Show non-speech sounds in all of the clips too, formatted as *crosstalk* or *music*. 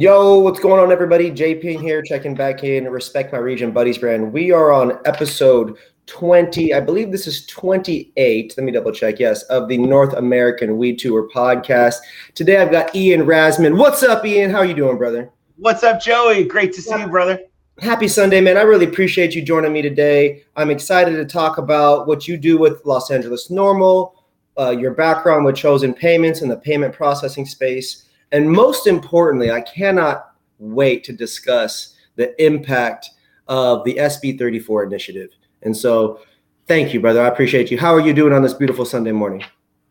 Yo, what's going on, everybody? JP here, checking back in. Respect my region, buddies brand. We are on episode 20. I believe this is 28. Let me double check. Yes, of the North American Weed Tour podcast. Today I've got Ian Rassman. What's up, Ian? How you doing, brother? What's up, Joey? Great to see yeah. you, brother. Happy Sunday, man. I really appreciate you joining me today. I'm excited to talk about what you do with Los Angeles NORML, uh, your background with Chosen Payments and the payment processing space and most importantly, I cannot wait to discuss the impact of the SB 34 initiative. And so, thank you, brother. I appreciate you. How are you doing on this beautiful Sunday morning?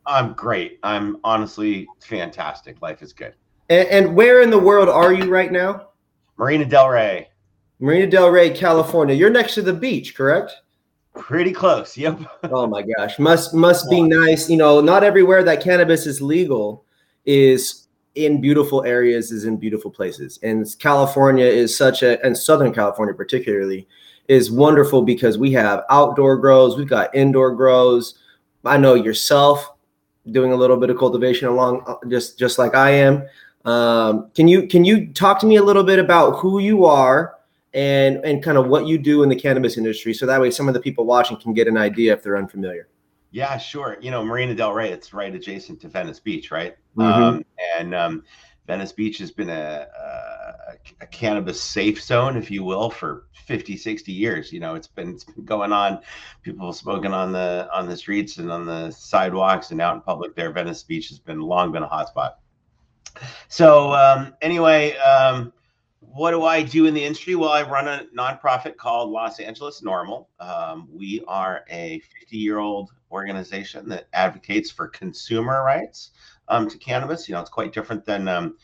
I'm great. I'm honestly fantastic. Life is good. And, and where in the world are you right now? Marina Del Rey. Marina Del Rey, California. You're next to the beach, correct? Pretty close. Yep. *laughs* oh my gosh. Must must be nice. You know, not everywhere that cannabis is legal is in beautiful areas is in beautiful places. And California is such a, and Southern California particularly, is wonderful because we have outdoor grows, we've got indoor grows. I know yourself doing a little bit of cultivation along uh, just just like I am. Um, can you can you talk to me a little bit about who you are and and kind of what you do in the cannabis industry, so that way some of the people watching can get an idea if they're unfamiliar. Yeah, sure. You know, Marina Del Rey, it's right adjacent to Venice Beach, right? Mm-hmm. Um, and um, Venice Beach has been a, a, a, cannabis safe zone, if you will, for 50, 60 years. You know, it's been, it's been going on. People smoking on the on the streets and on the sidewalks and out in public there. Venice Beach has been long been a hotspot. So um, anyway, um, what do I do in the industry? Well, I run a nonprofit called Los Angeles NORML. Um, we are a 50 year old organization that advocates for consumer rights um, to cannabis. You know, it's quite different than um,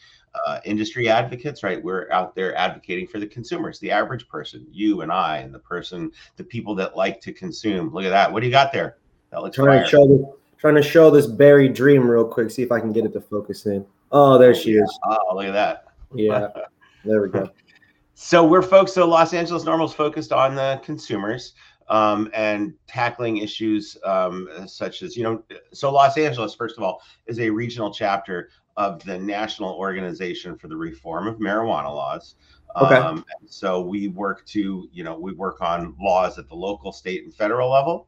uh, industry advocates, right? We're out there advocating for the consumers, the average person, you and I, and the person, the people that like to consume. Look at that. What do you got there? That looks trying to show this, trying to show this berry dream real quick. See if I can get it to focus in. Oh, there she is. Oh, look at that. Yeah, there we go. *laughs* So we're folks. So Los Angeles NORML's focused on the consumers um, and tackling issues um, such as, you know, so Los Angeles, first of all, is a regional chapter of the National Organization for the Reform of Marijuana Laws. Okay. Um, so we work to, you know, we work on laws at the local, state, and federal level.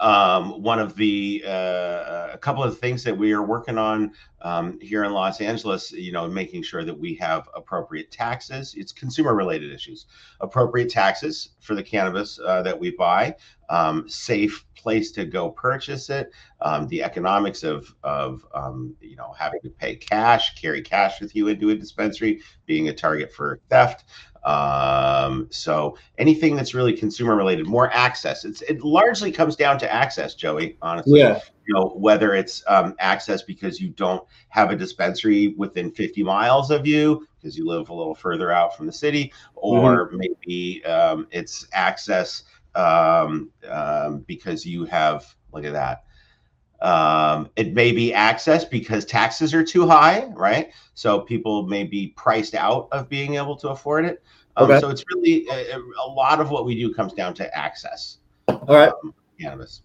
Um, one of the uh, a couple of things that we are working on um, here in Los Angeles, you know, making sure that we have appropriate taxes. It's consumer related issues, appropriate taxes for the cannabis uh, that we buy, um, safe place to go purchase it, um, the economics of of um, you know having to pay cash, carry cash with you into a dispensary, being a target for theft. Um, so anything that's really consumer related, more access. It's it largely comes down to access, Joey. Honestly, yeah. You know whether it's um, access because you don't have a dispensary within 50 miles of you because you live a little further out from the city, or mm-hmm. maybe um, it's access um, um, because you have look at that um, it may be access because taxes are too high, right? So people may be priced out of being able to afford it. Um, okay. So it's really a, a, lot of what we do comes down to access. All right, um, cannabis.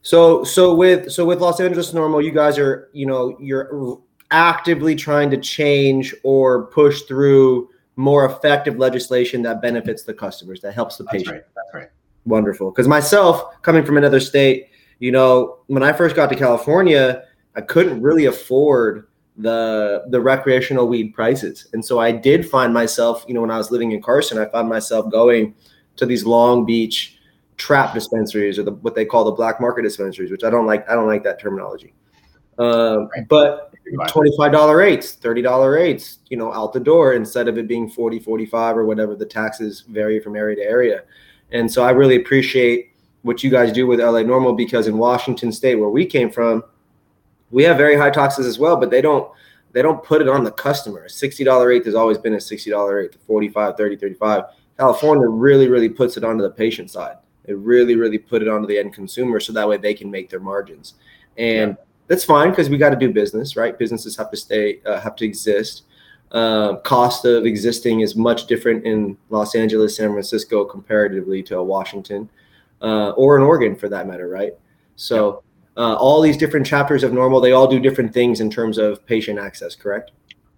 So so with so with Los Angeles NORML, you guys are you know you're actively trying to change or push through more effective legislation that benefits the customers, that helps the That's patient. Right. That's right. Wonderful. Because myself, coming from another state, you know, when I first got to California, I couldn't really afford the the recreational weed prices. And so I did find myself, you know, when I was living in Carson, I found myself going to these Long Beach trap dispensaries or the, what they call the black market dispensaries, which I don't like. I don't like that terminology. Um, but $25 rates, $30 rates, you know, out the door instead of it being 40, 45 or whatever the taxes vary from area to area. And so I really appreciate what you guys do with LA NORML because in Washington State, where we came from, we have very high taxes as well, but they don't they don't put it on the customer. $60 rate has always been a $60 rate, 45, 30, 35. California really, really puts it onto the patient side. It really, really put it onto the end consumer so that way they can make their margins. And yeah. that's fine because we got to do business, right? Businesses have to stay, uh, have to exist. Uh, cost of existing is much different in Los Angeles, San Francisco, comparatively to Washington uh, or an Oregon for that matter, right? So uh, all these different chapters of NORML, they all do different things in terms of patient access, correct?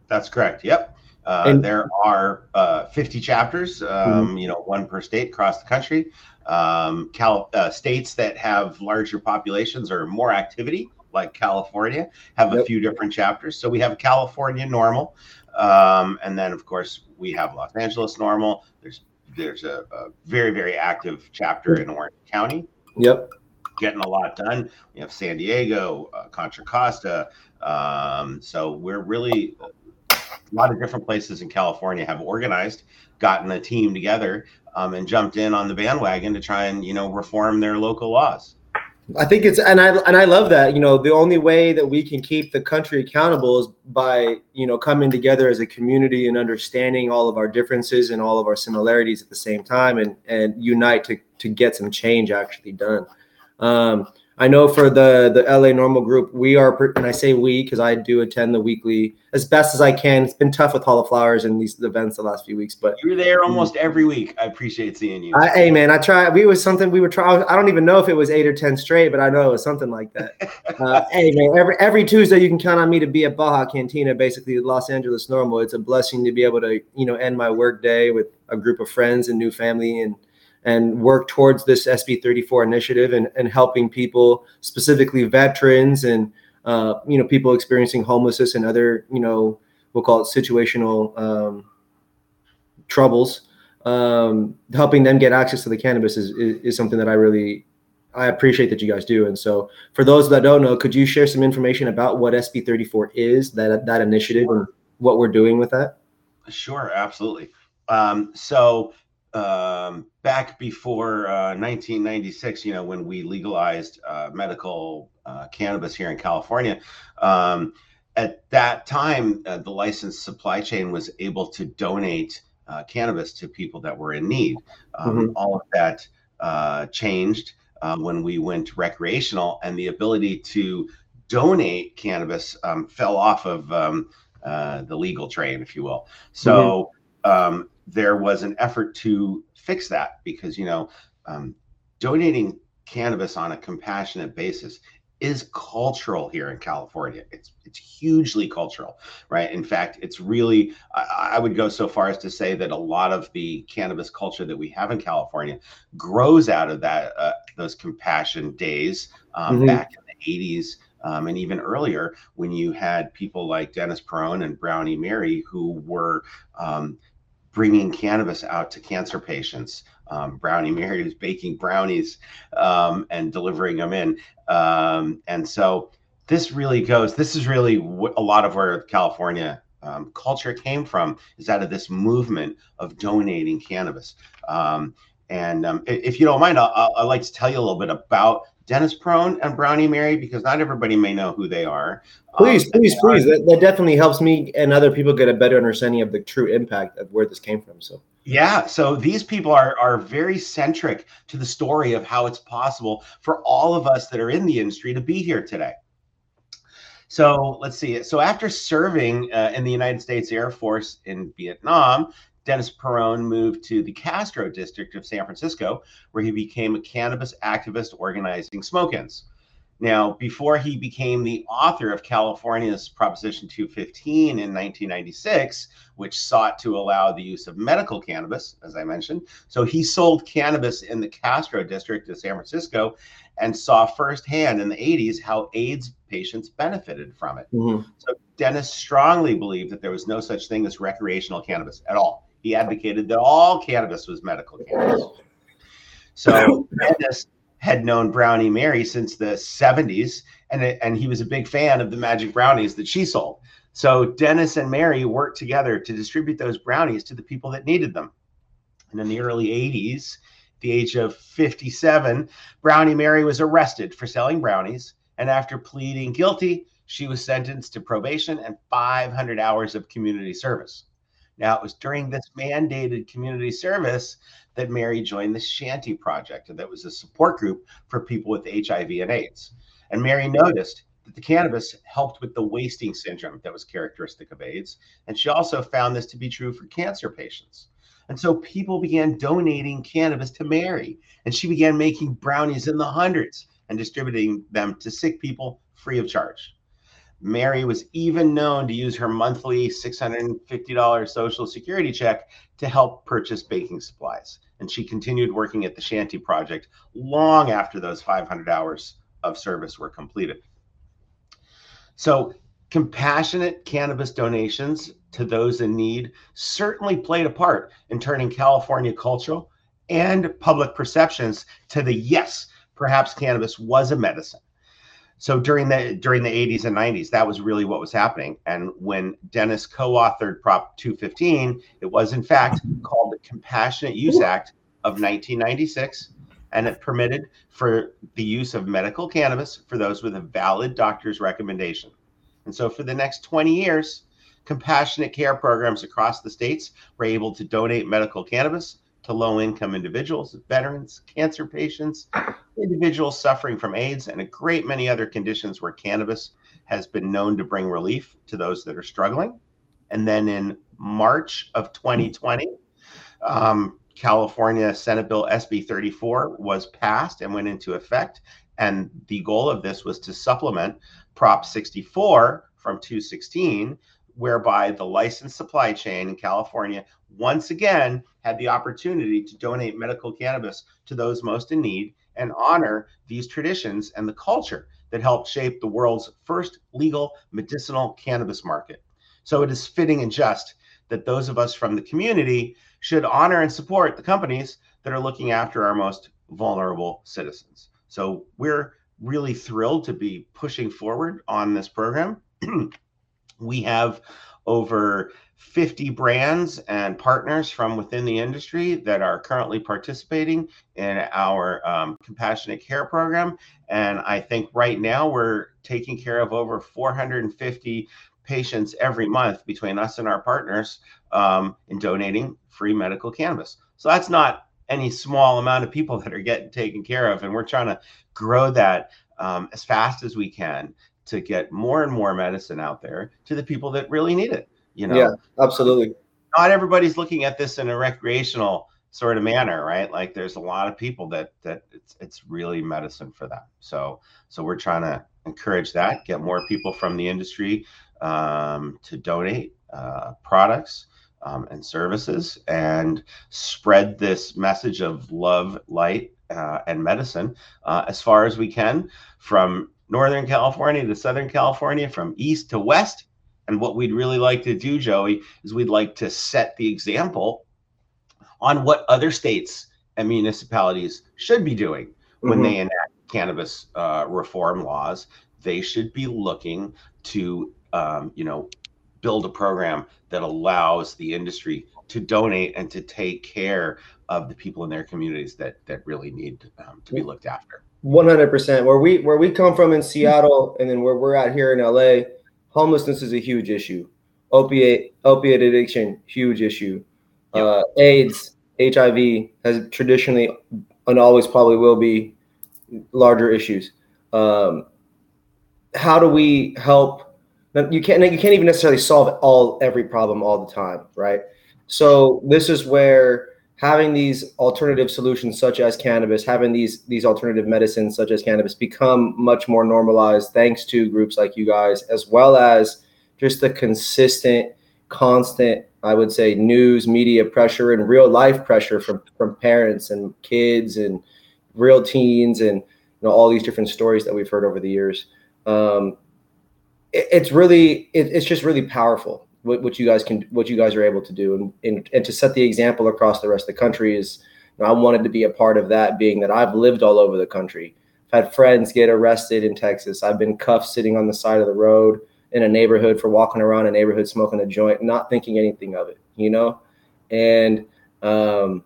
That's correct. Yep. Uh, and, there are uh, 50 chapters, um, mm-hmm. you know, one per state across the country. Um, Cal- uh, states that have larger populations or more activity, like California, have yep. a few different chapters. So we have California NORML. um, and then of course we have Los Angeles NORML. There's there's a, a very very active chapter in Orange County. Yep getting a lot done. We have San Diego, uh, Contra Costa. Um, so we're really a lot of different places in California have organized, gotten a team together, um, and jumped in on the bandwagon to try and you know reform their local laws. I think it's and I and I love that. You know, the only way that we can keep the country accountable is by you know coming together as a community and understanding all of our differences and all of our similarities at the same time, and and unite to to get some change actually done. Um, I know for the the LA NORML group, we are, and I say we because I do attend the weekly as best as I can. It's been tough with Hall of Flowers and these events the last few weeks, but you're there almost every week. I appreciate seeing you. I, hey man, I try. We was something we were trying. I don't even know if it was eight or ten straight, but I know it was something like that. *laughs* uh, hey man, every every Tuesday you can count on me to be at Baja Cantina, basically Los Angeles NORML. It's a blessing to be able to you know end my work day with a group of friends and new family and and work towards this SB 34 initiative and, and helping people, specifically veterans and uh, you know people experiencing homelessness and other you know we'll call it situational um, troubles. Um, helping them get access to the cannabis is, is, is something that I really I appreciate that you guys do. And so, for those that don't know, could you share some information about what SB 34 is, that that initiative, and what we're doing with that? Sure, absolutely. Um, so um, back before uh, 1996, you know, when we legalized uh, medical uh, cannabis here in California, um, at that time, uh, the licensed supply chain was able to donate uh, cannabis to people that were in need. Um, mm-hmm. All of that uh, changed when we went recreational, and the ability to donate cannabis um, fell off of um, the legal train, if you will. So, mm-hmm. There was an effort to fix that because you know um, donating cannabis on a compassionate basis is cultural here in California. It's it's hugely cultural, right? In fact, it's really I, I, would go so far as to say that a lot of the cannabis culture that we have in California grows out of that uh, those compassion days um, mm-hmm. back in the 80s. Um, and even earlier, when you had people like Dennis Peron and Brownie Mary, who were um, bringing cannabis out to cancer patients. Um, Brownie Mary was baking brownies um, and delivering them in. Um, and so this really goes, this is really a lot of where California um, culture came from is out of this movement of donating cannabis. Um, and um, if you don't mind, I'll, I'll, like to tell you a little bit about Dennis Peron and Brownie Mary because not everybody may know who they are. Please, um, please, please. That, that, definitely helps me and other people get a better understanding of the true impact of where this came from. So yeah, so these people are are very centric to the story of how it's possible for all of us that are in the industry to be here today. So let's see. So after serving uh, in the United States Air Force in Vietnam, Dennis Peron moved to the Castro district of San Francisco, where he became a cannabis activist organizing smoke ins. Now, before he became the author of California's Proposition 215 in 1996, which sought to allow the use of medical cannabis, as I mentioned, so he sold cannabis in the Castro district of San Francisco and saw firsthand in the 80s how AIDS patients benefited from it. Mm-hmm. So Dennis strongly believed that there was no such thing as recreational cannabis at all. He advocated that all cannabis was medical cannabis. So Dennis had known Brownie Mary since the 70s, and, and he was a big fan of the magic brownies that she sold. So Dennis and Mary worked together to distribute those brownies to the people that needed them. And in the early 80s, the age of 57, Brownie Mary was arrested for selling brownies. And after pleading guilty, she was sentenced to probation and 500 hours of community service. Now, it was during this mandated community service that Mary joined the Shanti Project, and that was a support group for people with HIV and AIDS. And Mary noticed that the cannabis helped with the wasting syndrome that was characteristic of AIDS. And she also found this to be true for cancer patients. And so people began donating cannabis to Mary, and she began making brownies in the hundreds and distributing them to sick people free of charge. Mary was even known to use her monthly $650 Social Security check to help purchase baking supplies. And she continued working at the Shanti Project long after those 500 hours of service were completed. So, compassionate cannabis donations to those in need certainly played a part in turning California cultural and public perceptions to the yes, perhaps cannabis was a medicine so during the during the 80s and 90s that was really what was happening. And when dennis co-authored prop 215 it was in fact called the compassionate use act of 1996 and it permitted for the use of medical cannabis for those with a valid doctor's recommendation. And so for the next 20 years compassionate care programs across the states were able to donate medical cannabis to low income individuals, veterans, cancer patients, individuals suffering from AIDS, and a great many other conditions where cannabis has been known to bring relief to those that are struggling. And then in March of 2020, um, California Senate Bill SB 34 was passed and went into effect. And the goal of this was to supplement Prop 64 from 216 whereby the licensed supply chain in California once again had the opportunity to donate medical cannabis to those most in need and honor these traditions and the culture that helped shape the world's first legal medicinal cannabis market. So it is fitting and just that those of us from the community should honor and support the companies that are looking after our most vulnerable citizens. So we're really thrilled to be pushing forward on this program. *clears throat* We have over 50 brands and partners from within the industry that are currently participating in our um, compassionate care program. And I think right now we're taking care of over 450 patients every month between us and our partners um, in donating free medical cannabis. So that's not any small amount of people *laughs* that are getting taken care of. And we're trying to grow that um, as fast as we can to get more and more medicine out there to the people that really need it. You know, yeah, absolutely. Not everybody's looking at this in a recreational sort of manner, right? Like there's a lot of people that that it's it's really medicine for them. So so we're trying to encourage that, get more people from the industry um, to donate uh, products um, and services, and spread this message of love, light, uh, and medicine uh, as far as we can from Northern California to Southern California, from east to west. And what we'd really like to do, Joey, is we'd like to set the example on what other states and municipalities should be doing when mm-hmm. they enact cannabis uh, reform laws. They should be looking to, um, you know, build a program that allows the industry to donate and to take care of the people in their communities that that really need um, to be looked after. One hundred percent. Where we where we come from in Seattle, and then where we're at here in LA, homelessness is a huge issue. Opiate opiate addiction, huge issue. Yep. Uh, AIDS, HIV has traditionally and always probably will be larger issues. Um, how do we help? You can't you can't even necessarily solve all every problem all the time, right? So this is where having these alternative solutions such as cannabis having these these alternative medicines such as cannabis become much more normalized thanks to groups like you guys as well as just the consistent constant i would say news media pressure and real life pressure from from parents and kids and real teens and you know all these different stories that we've heard over the years. Um, it, it's really it, it's just really powerful what, what you guys can what you guys are able to do and, and and to set the example across the rest of the country is you know, I wanted to be a part of that being that I've lived all over the country. I've had friends get arrested in Texas. I've been cuffed sitting on the side of the road in a neighborhood for walking around a neighborhood smoking a joint, not thinking anything of it, you know? And um,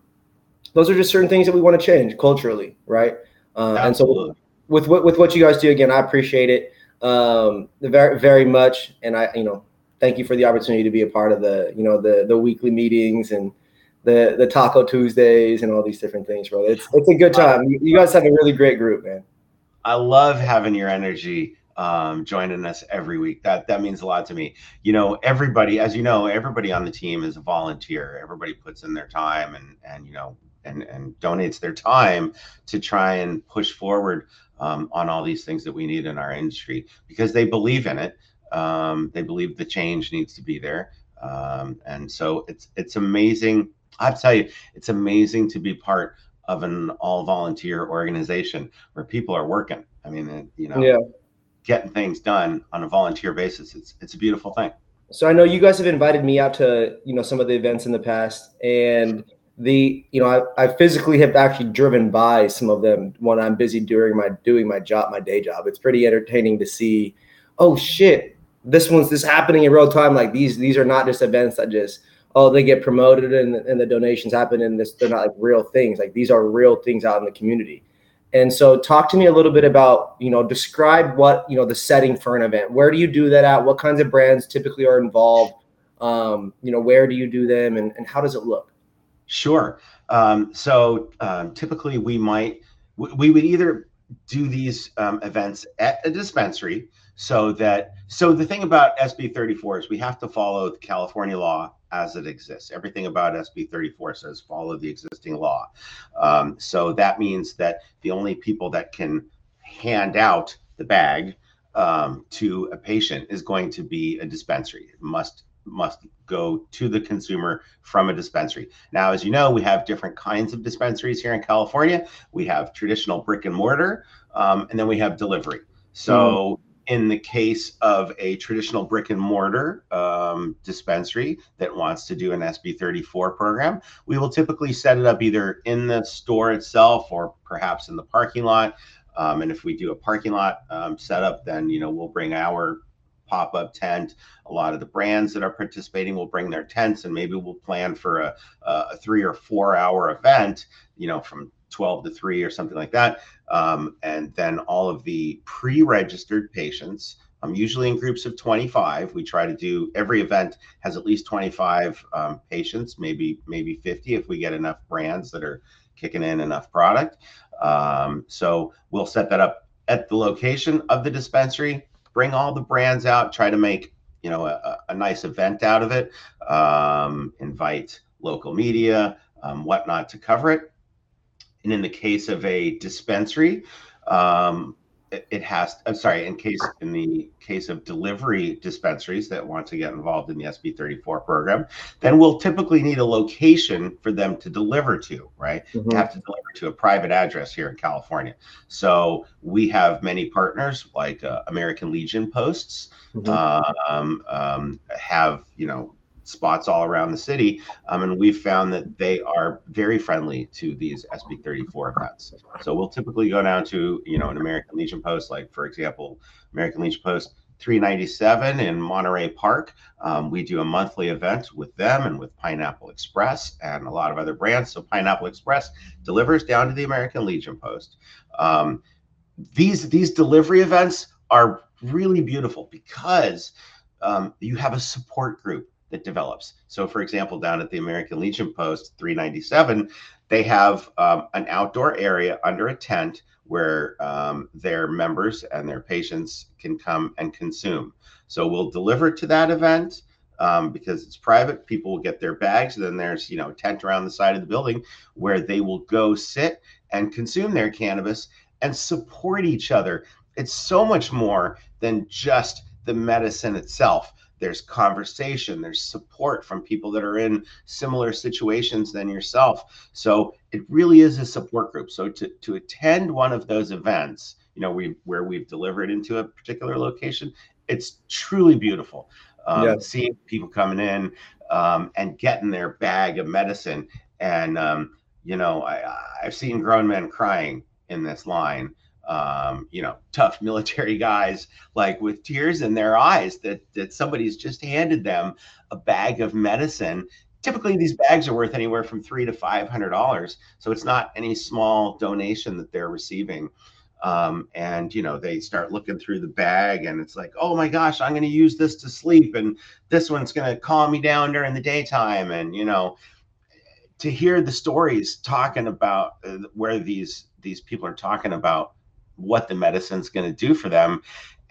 those are just certain things that we want to change culturally, right? Uh, and so with, with with what you guys do again, I appreciate it um, very very much, and I you know thank you for the opportunity to be a part of the you know the the weekly meetings and the the Taco Tuesdays and all these different things, bro. It's it's a good time. You, guys have a really great group, man. I love having your energy um, joining us every week. That that means a lot to me. You know, everybody, as you know, everybody on the team is a volunteer. Everybody puts in their time and and you know and and donates their time to try and push forward um, on all these things that we need in our industry because they believe in it Um, they believe the change needs to be there, um, and so it's it's amazing. I tell you, it's amazing to be part of an all volunteer organization where people are working. I mean, you know, yeah. getting things done on a volunteer basis. It's it's a beautiful thing. So I know you guys have invited me out to you know some of the events in the past, and the you know I, I physically have actually driven by some of them when I'm busy during my doing my job, my day job. It's pretty entertaining to see. Oh shit, this one's this happening in real time. Like these these are not just events that just oh they get promoted and, and the donations happen and this they're not like real things. Like these are real things out in the community. And so talk to me a little bit about, you know, describe what, you know, the setting for an event. Where do you do that at? What kinds of brands typically are involved? Um, you know, where do you do them and, and how does it look? Sure. Um, so um, typically we might, we would either do these um, events at a dispensary so that, so the thing about SB 34 is we have to follow the California law as it exists. Everything about SB 34 says follow the existing law. Um, so that means that the only people that can hand out the bag um, to a patient is going to be a dispensary. It must must go to the consumer from a dispensary. Now, as you know, we have different kinds of dispensaries here in California. We have traditional brick and mortar, um, and then we have delivery. So in the case of a traditional brick and mortar um, dispensary that wants to do an SB34 program, we will typically set it up either in the store itself or perhaps in the parking lot. Um, and if we do a parking lot um, setup, then you know we'll bring our pop-up tent. A lot of the brands that are participating will bring their tents, and maybe we'll plan for a, a three or four hour event. You know, from 12 to 3 or something like that. Um, and then all of the pre registered patients, um, usually in groups of 25. We try to do every event has at least 25 um, patients, maybe maybe 50 if we get enough brands that are kicking in enough product. Um, so we'll set that up at the location of the dispensary, bring all the brands out, try to make you know a, a nice event out of it, um, invite local media, um, whatnot to cover it and in the case of a dispensary, um, it, it, has. I'm sorry. In case in the case of delivery dispensaries that want to get involved in the SB 34 program, then we'll typically need a location for them to deliver to. Right, mm-hmm. have to deliver to a private address here in California. So we have many partners like uh, American Legion Posts. Mm-hmm. Um, um, have you know spots all around the city. Um, and we've found that they are very friendly to these SB 34 events. So we'll typically go down to, you know, an American Legion post, like for example, American Legion Post 397 in Monterey Park. Um, we do a monthly event with them and with Pineapple Express and a lot of other brands. So Pineapple Express delivers down to the American Legion Post. Um, these these delivery events are really beautiful because um, you have a support group that develops. So, for example, down at the American Legion Post 397, they have um, an outdoor area under a tent where um, their members and their patients can come and consume. So, we'll deliver to that event. Um, because it's private, people will get their bags. Then there's, you know, a tent around the side of the building where they will go sit and consume their cannabis and support each other. It's so much more than just the medicine itself there's conversation there's support from people that are in similar situations than yourself. So it really is a support group. So to, to attend one of those events you know we where we've delivered into a particular location it's truly beautiful. Um, yeah. seeing people coming in um, and getting their bag of medicine. And um, you know I, i've seen grown men crying in this line um, you know, tough military *laughs* guys, like with tears in their eyes, that that somebody's just handed them a bag of medicine. Typically, these bags are worth anywhere from three to five hundred dollars, so it's not any small donation that they're receiving. Um, and you know, they start looking through the bag, and it's like, oh my gosh, I'm going to use this to sleep, and this one's going to calm me down during the daytime, and you know, to hear the stories talking about uh, where these these people are talking about what the medicine's going to do for them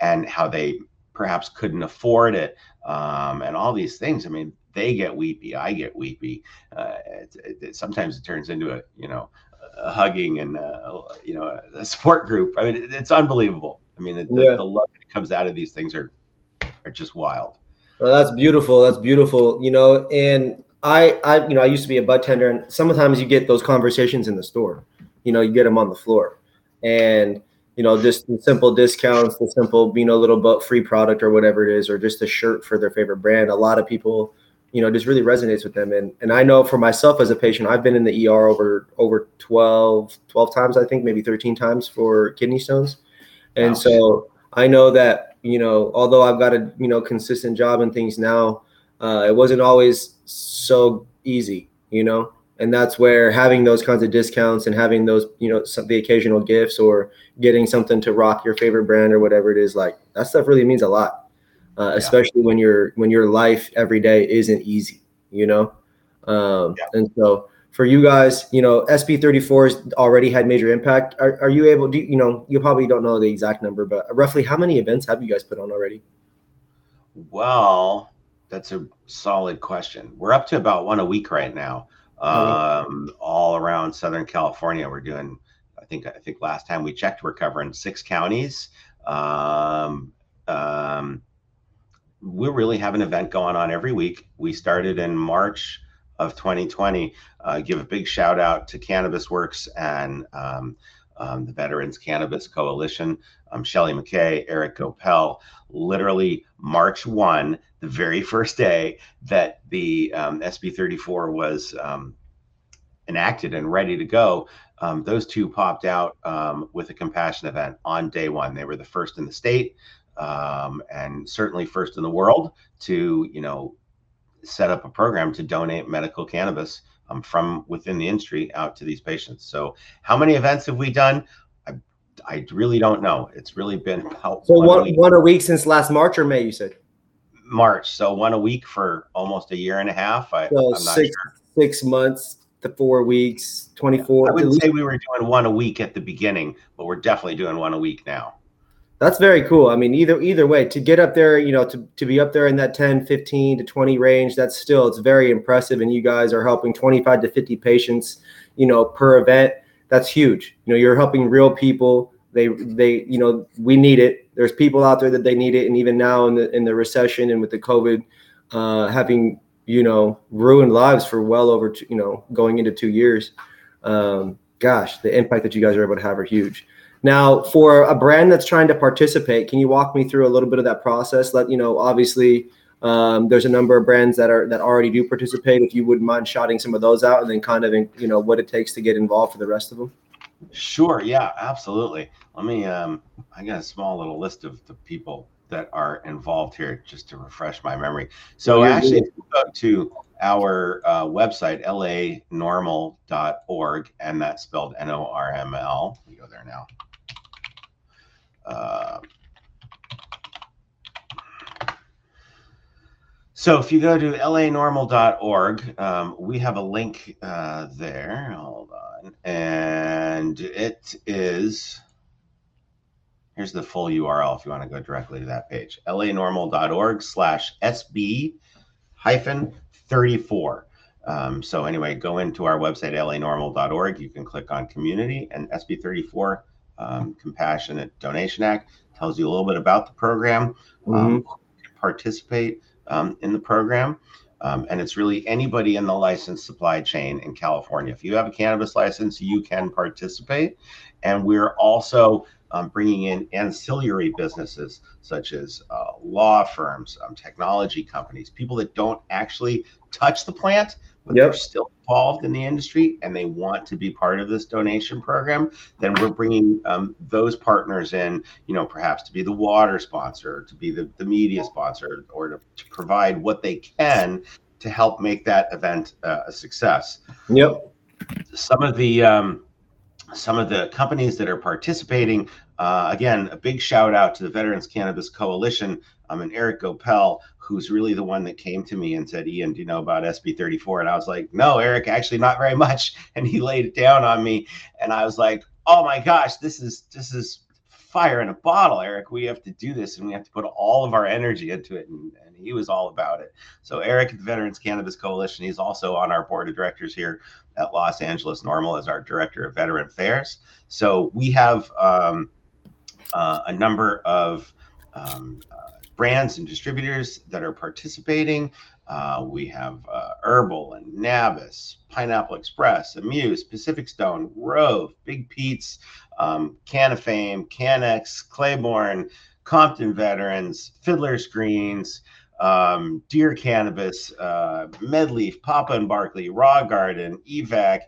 and how they perhaps couldn't afford it um, and all these things. I mean, they get weepy. I get weepy. Uh, it, it, sometimes it turns into a, you know, a hugging and, uh, you know, a support group. I mean, it, it's unbelievable. I mean, the, yeah. the, love that comes out of these things are are just wild. Well, that's beautiful. That's beautiful. You know, and I, I, you know, I used to be a bud tender, and sometimes you get those conversations in the store. You know, you get them on the floor, and you know, just simple discounts, the simple, you know, little but free product or whatever it is, or just a shirt for their favorite brand. A lot of people, you know, just really resonates with them. And and I know for myself as a patient, I've been in the ER over over 12, 12 times, I think, maybe 13 times for kidney stones. And wow. so I know that, you know, although I've got a, you know, consistent job and things now, uh, it wasn't always so easy, you know and that's where having those kinds of discounts and having those you know some, the occasional gifts or getting something to rock your favorite brand or whatever it is like that stuff really means a lot. Uh, yeah. especially when your when your life every day isn't easy you know? Um, yeah. and so for you guys you know SB34 has already had major impact. Are, are you able to you know you probably don't know the exact number but roughly how many events have you guys put on already? Well that's a solid question. We're up to about one a week right now um, all around Southern California. We're doing, I think, I think last time we checked, we're covering six counties. Um, um, we really have an event going on every week. We started in March of 2020. Uh, give a big shout out to Cannabis Works and um, um, the Veterans Cannabis Coalition, um, Shelly McKay, Eric Goepel. Literally March 1, the very first day that the um, SB 34 was um, enacted and ready to go, um, those two popped out um, with a compassion event on day one. They were the first in the state um, and certainly first in the world to, you know, set up a program to donate medical cannabis um, from within the industry out to these patients. So, how many events have we done? I, I really don't know. It's really been about so one, one, a week. one a week since last March or May. You said March, so one a week for almost a year and a half. I, so six sure. six months to four weeks, 24. I wouldn't say we were doing one a week at the beginning, but we're definitely doing one a week now. That's very cool. I mean, either either way, to get up there, you know, to, to be up there in that 10, 15 to 20 range, that's still it's very impressive. And you guys are helping 25 to 50 patients, you know, per event. That's huge. You know, you're helping real people. They they, you know, we need it. There's people out there that they need it. And even now in the in the recession and with the COVID, uh, having you know, ruined lives for well over, two, you know, going into two years. Um, gosh, the impact that you guys are able to have are huge. Now, for a brand that's trying to participate, can you walk me through a little bit of that process? Let you know, obviously, um, there's a number of brands that are that already do participate. If you wouldn't mind shouting some of those out, and then kind of you know what it takes to get involved for the rest of them. Sure. Yeah. Absolutely. Let me. Um, I got a small little list of the people that are involved here just to refresh my memory. So yeah, actually, go to our uh, website, lanorml.org, and that's spelled N O R M L. We go there now. Uh, so if you go to lanorml.org, um, we have a link uh, there. Hold on. And it is Here's the full URL if you want to go directly to that page lanorml.org slash SB hyphen 34. Um, so, anyway, go into our website, lanorml.org. You can click on community and SB 34 um, Compassionate Donation Act tells you a little bit about the program, um, mm-hmm. participate um, in the program. Um, and it's really anybody in the licensed supply chain in California. If you have a cannabis license, you can participate. And we're also um, bringing in ancillary businesses such as uh, law firms, um, technology companies, people that don't actually touch the plant, but yep. they're still involved in the industry and they want to be part of this donation program. Then we're bringing um, those partners in, you know, perhaps to be the water sponsor, to be the, the media sponsor, or to, to provide what they can to help make that event uh, a success. Yep. Some of the um, some of the companies that are participating uh, again, a big shout out to the Veterans Cannabis Coalition um, and Eric Goepel, who's really the one that came to me and said, Ian, do you know about SB 34? And I was like, no, Eric, actually not very much. *laughs* And he laid it down on me. And I was like, oh my gosh, this is, this is fire in a bottle, Eric. We have to do this and we have to put all of our energy into it. And, and he was all about it. So Eric the Veterans Cannabis Coalition, he's also on our board of directors here at Los Angeles NORML as our director of veteran affairs. So we have, um, uh, a number of um, uh, brands and distributors that are participating. Uh, we have uh, Herbal and Navis, Pineapple Express, Amuse, Pacific Stone, Rove, Big Pete's, um, Can of Fame, Canex, Claiborne, Compton Veterans, Fiddler's Greens, um, Deer Cannabis, uh, Medleaf, Papa and Barkley, Raw Garden, Evac,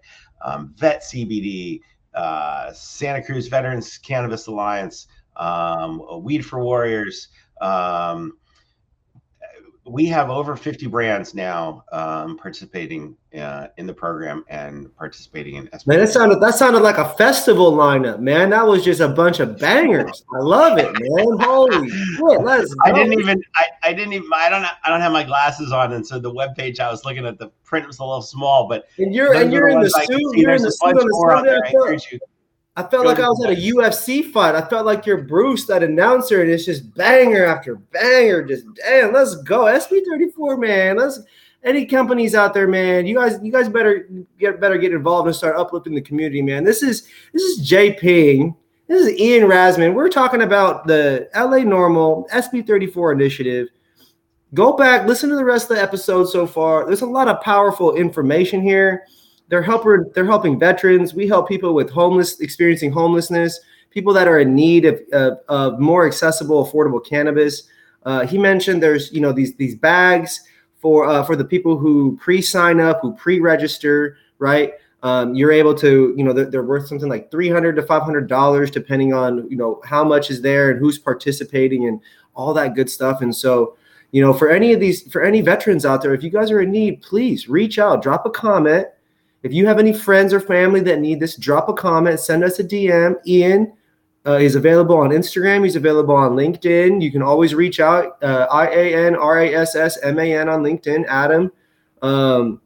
um, Vet CBD, uh, Santa Cruz Veterans Cannabis Alliance, um, Weed for Warriors. Um, we have over 50 brands now um, participating uh, in the program and participating in SB. Man, that sounded that sounded like a festival lineup, man. That was just a bunch of bangers. I love it, man. Holy shit, let's go. I didn't even I, I didn't even I don't I don't have my glasses on, and so the web page I was looking at the print was a little small, but and you're and you're in the suit, you're in the suit on the. I felt like I was at a UFC fight. I felt like you're Bruce, that announcer, and it's just banger after banger. Just damn, let's go. SB34, man. Let's any companies out there, man. You guys, you guys better get better get involved and start uplifting the community, man. This is this is Ping. This is Ian Rassman. We're talking about the LA NORML SB34 initiative. Go back, listen to the rest of the episode so far. There's a lot of powerful information here. They're helping they're helping veterans. We help people with homeless experiencing homelessness, people that are in need of, of, of more accessible, affordable cannabis. Uh, he mentioned there's you know these these bags for uh, for the people who pre-sign up, who pre-register, right? Um, you're able to, you know, they're, they're, worth something like 300 to 500 dollars, depending on, you know, how much is there and who's participating and all that good stuff. And so, you know, for any of these, for any veterans out there, if you guys are in need, please reach out, drop a comment, if you have any friends or family that need this, drop a comment, send us a DM. Ian uh, is available on Instagram. He's available on LinkedIn. You can always reach out. Uh, I A N R A S S M A N on LinkedIn. Adam. Um,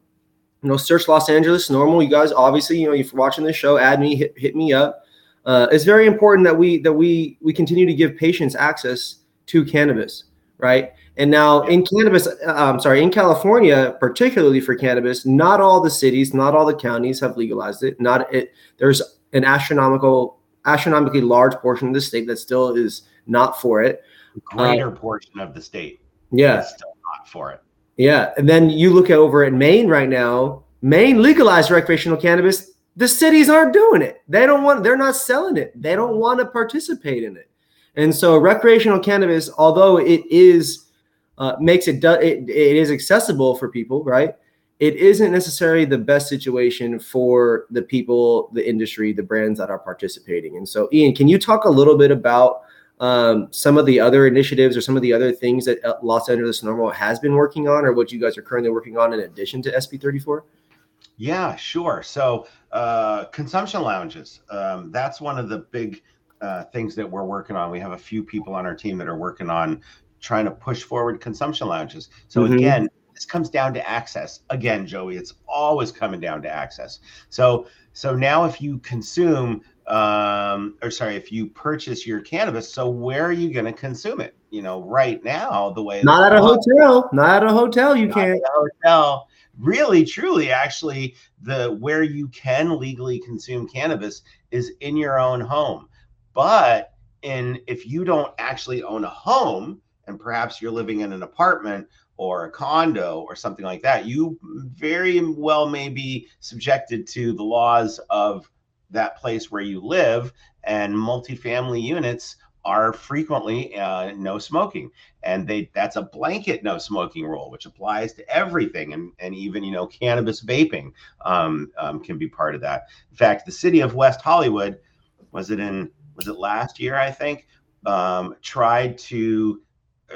you know, search Los Angeles NORML. You guys, obviously, you know, if you're watching this show, add me, hit, hit me up. Uh, it's very important that we that we we continue to give patients access to cannabis, right? And now in cannabis, uh, I'm sorry, in California, particularly for cannabis, not all the cities, not all the counties have legalized it. Not it. There's an astronomical, astronomically large portion of the state that still is not for it. Greater uh, portion of the state, yeah, still not for it. Yeah, and then you look over at Maine right now. Maine legalized recreational cannabis. The cities aren't doing it. They don't want. They're not selling it. They don't want to participate in it. And so recreational cannabis, although it is uh, makes it, it it is accessible for people, right? It isn't necessarily the best situation for the people, the industry, the brands that are participating. And so, Ian, can you talk a little bit about um, some of the other initiatives or some of the other things that uh, Los Angeles NORML has been working on, or what you guys are currently working on in addition to SB34? Yeah, sure. So, uh, consumption lounges. Um, that's one of the big uh, things that we're working on. We have a few people on our team that are working on trying to push forward consumption lounges. So mm-hmm. again, this comes down to access. Again, Joey, it's always coming down to access. So so now if you consume um or sorry, if you purchase your cannabis, so where are you going to consume it? You know, right now the way Not at a hotel, not at a hotel you can't. a hotel. Really truly actually the where you can legally consume cannabis is in your own home. But in if you don't actually own a home, and perhaps you're living in an apartment or a condo or something like that, you very well may be subjected to the laws of that place where you live. And multifamily units are frequently uh, no smoking, and they that's a blanket no smoking rule, which applies to everything, and and even you know cannabis vaping um, um, can be part of that. In fact, the city of West Hollywood was it in was it last year I think um, tried to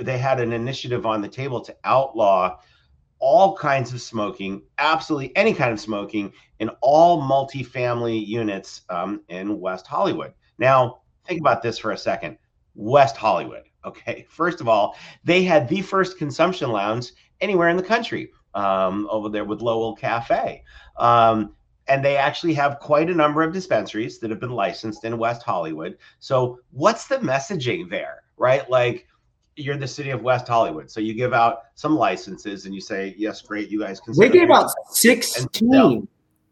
they had an initiative on the table to outlaw all kinds of smoking, absolutely any kind of smoking in all multifamily units um, in West Hollywood. Now, think about this for a second. West Hollywood. *laughs* Okay. First of all, they had the first consumption lounge anywhere in the country um, over there with Lowell Cafe. Um, and they actually have quite a number of dispensaries that have been licensed in West Hollywood. So, what's the messaging there, right? Like, you're the city of West Hollywood, so you give out some licenses and you say, "Yes, great, you guys." Can." They gave out sixteen.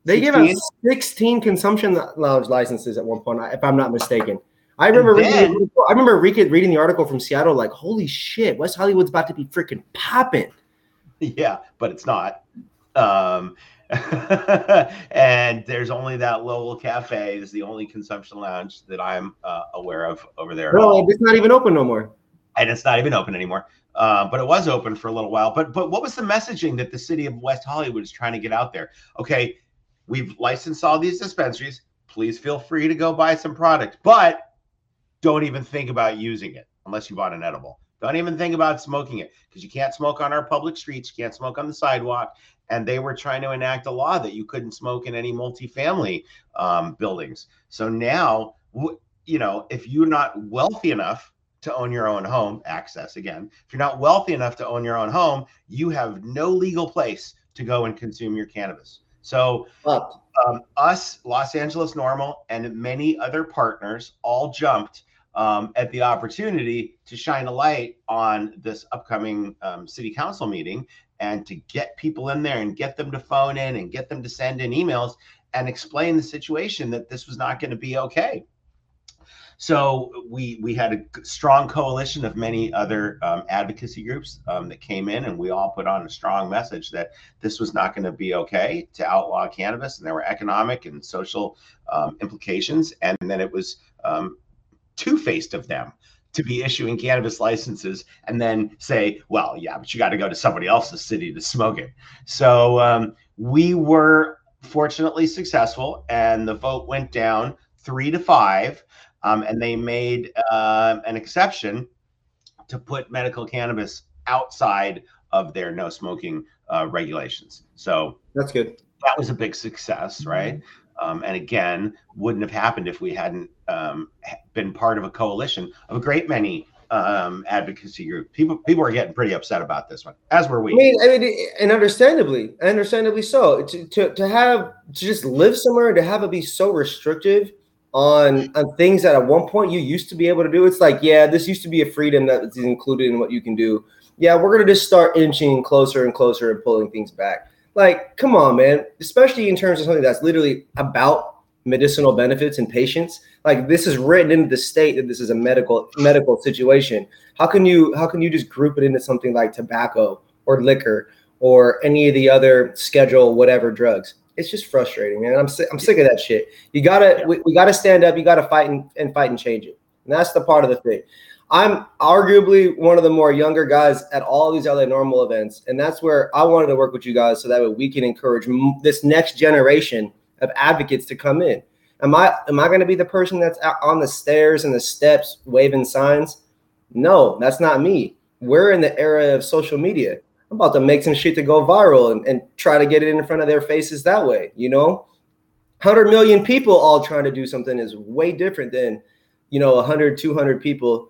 They 16? gave out sixteen consumption lounge licenses at one point, if I'm not mistaken. I remember then, reading. I remember reading the article from Seattle. Like, holy shit, West Hollywood's about to be freaking popping. *laughs* Yeah, but it's not. Um, *laughs* and there's only that Lowell Cafe is the only consumption lounge that I'm uh, aware of over there. No, it's not even open no more. And it's not even open anymore. Uh, but it was open for a little while. But but what was the messaging that the city of West Hollywood is trying to get out there? Okay, we've licensed all these dispensaries. Please feel free to go buy some product, but don't even think about using it unless you bought an edible. Don't even think about smoking it because you can't smoke on our public streets. You can't smoke on the sidewalk. And they were trying to enact a law that you couldn't smoke in any multifamily um, buildings. So now, you know, if you're not wealthy enough to own your own home, access again, if you're not wealthy enough to own your own home, you have no legal place to go and consume your cannabis. So, um, us, Los Angeles NORML, and many other partners all jumped um, at the opportunity to shine a light on this upcoming um, city council meeting and to get people in there and get them to phone in and get them to send in emails and explain the situation that this was not going to be okay. So we we had a strong coalition of many other um, advocacy groups um, that came in, and we all put on a strong message that this was not going to be okay to outlaw cannabis, and there were economic and social um, implications, and then it was um, two faced of them to be issuing cannabis licenses and then say, well, yeah, but you got to go to somebody else's city to smoke it. So um, we were fortunately successful, and the vote went down three to five, um, and they made uh, an exception to put medical cannabis outside of their no smoking uh, regulations. So that's good. That was a big success, right? Mm-hmm. Um, and again, wouldn't have happened if we hadn't um, been part of a coalition of a great many um, advocacy groups. People people are getting pretty upset about this one, as were we. I mean, I mean, and understandably, understandably so. To, to, to have to just live somewhere to have it be so restrictive on on things that at one point you used to be able to do. It's like, yeah, this used to be a freedom that is included in what you can do. Yeah, we're gonna just start inching closer and closer and pulling things back. Like, come on, man. Especially in terms of something that's literally about medicinal benefits and patients. Like this is written into the state that this is a medical medical situation. How can you how can you just group it into something like tobacco or liquor or any of the other schedule whatever drugs? It's just frustrating, man. I'm sick, I'm sick of that shit. You gotta we, we gotta stand up. You gotta fight and, and fight and change it. And that's the part of the thing. I'm arguably one of the more younger guys at all these other NORML events, and that's where I wanted to work with you guys so that way we can encourage m- this next generation of advocates to come in. Am I am I going to be the person that's out on the stairs and the steps waving signs? No, that's not me. We're in the era of social media. I'm about to make some shit to go viral and, and try to get it in front of their faces that way. You know, 100 million people all trying to do something is way different than, you know, 100, 200 people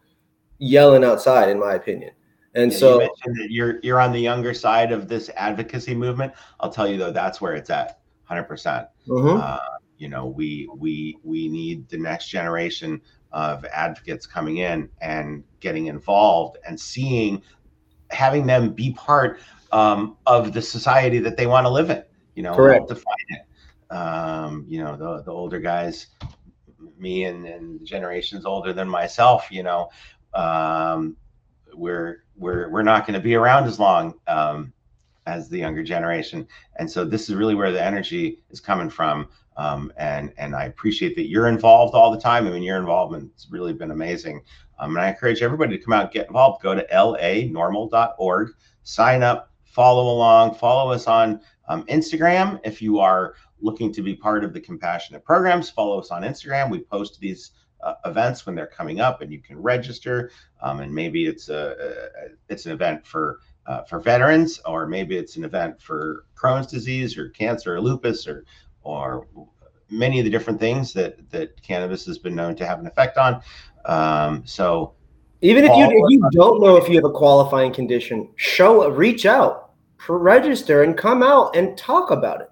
yelling outside, in my opinion. And yeah, so you you're you're on the younger side of this advocacy movement. I'll tell you though, that's where it's at, hundred percent. Mm-hmm. Uh, you know, we we we need the next generation of advocates coming in and getting involved and seeing, having them be part um, of the society that they want to live in. You know, Correct. define it. Um, you know, the the older guys, me and, and generations older than myself. You know, um, we're we're we're not going to be around as long um, as the younger generation, and so this is really where the energy is coming from. Um, and and I appreciate that you're involved all the time. I mean, your involvement has really been amazing. Um, and I encourage everybody to come out and get involved. Go to lanorml.org, sign up, follow along, follow us on um, Instagram if you are looking to be part of the compassionate programs. Follow us on Instagram. We post these uh, events when they're coming up, and you can register. Um, and maybe it's a, a, it's an event for uh, for veterans, or maybe it's an event for Crohn's disease, or cancer, or lupus, or or many of the different things that that cannabis has been known to have an effect on. Um, so even if you if you don't know if you have a qualifying condition, show reach out, register, and come out and talk about it.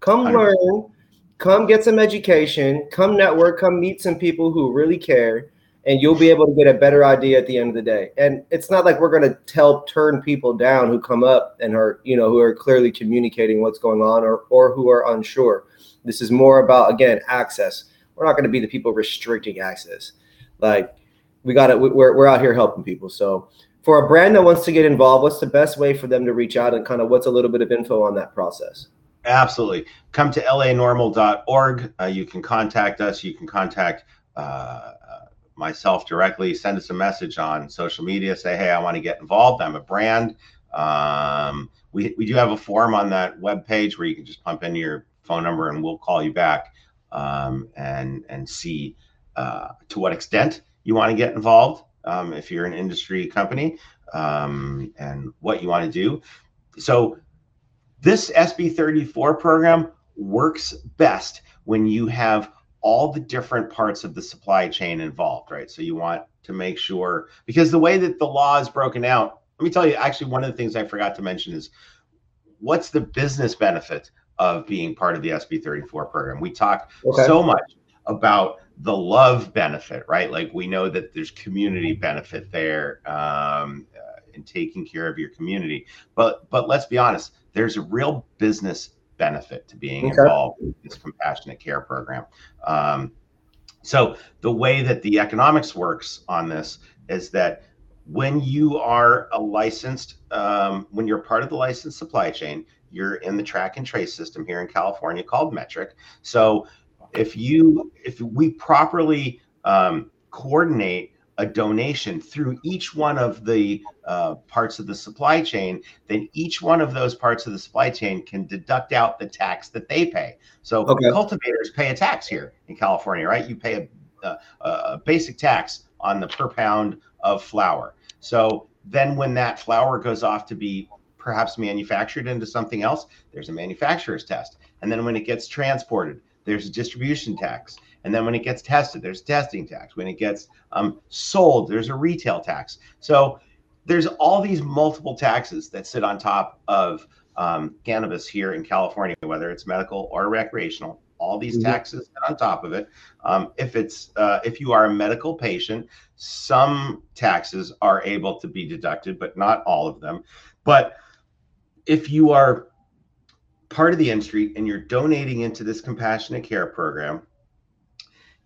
Come 100. learn come get some education, come network, come meet some people who really care, and you'll be able to get a better idea at the end of the day. And it's not like we're going to tell turn people down who come up and are, you know, who are clearly communicating what's going on or or who are unsure. This is more about again access. We're not going to be the people restricting access. like we got it. We're we're out here helping people. So for a brand that wants to get involved, what's the best way for them to reach out and kind of what's a little bit of info on that process? Absolutely. Come to lanorml.org. Uh, you can contact us. You can contact uh, uh, myself directly. Send us a message on social media. Say, hey, I want to get involved. I'm a brand. Um, we, we do have a form on that web page where you can just pump in your phone number and we'll call you back um, and and see uh, to what extent you want to get involved um, if you're an industry company um, and what you want to do. So this SB 34 program works best when you have all the different parts of the supply chain involved, right? So you want to make sure because the way that the law is broken out, let me tell you, actually, one of the things I forgot to mention is what's the business benefit of being part of the SB 34 program? We talk okay. so much about the love benefit, right? Like we know that there's community benefit there um, uh, in taking care of your community, but but let's be honest, there's a real business benefit to being okay. involved in this compassionate care program. Um, so the way that the economics works on this is that when you are a licensed, um, when you're part of the licensed supply chain, you're in the track and trace system here in California called Metrc. So if you, if we properly um, coordinate a donation through each one of the uh, parts of the supply chain, then each one of those parts of the supply chain can deduct out the tax that they pay. So okay. cultivators pay a tax here in California, right? You pay a, a, a basic tax on the per pound of flower. So then when that flower goes off to be perhaps manufactured into something else, there's a manufacturer's test. And then when it gets transported, there's a distribution tax. And then when it gets tested, there's testing tax. When it gets um, sold, there's a retail tax. So there's all these multiple taxes that sit on top of um, cannabis here in California, whether it's medical or recreational. All these mm-hmm. taxes on top of it. Um, if it's uh, if you are a medical patient, some taxes are able to be deducted, but not all of them. But if you are part of the industry and you're donating into this compassionate care program,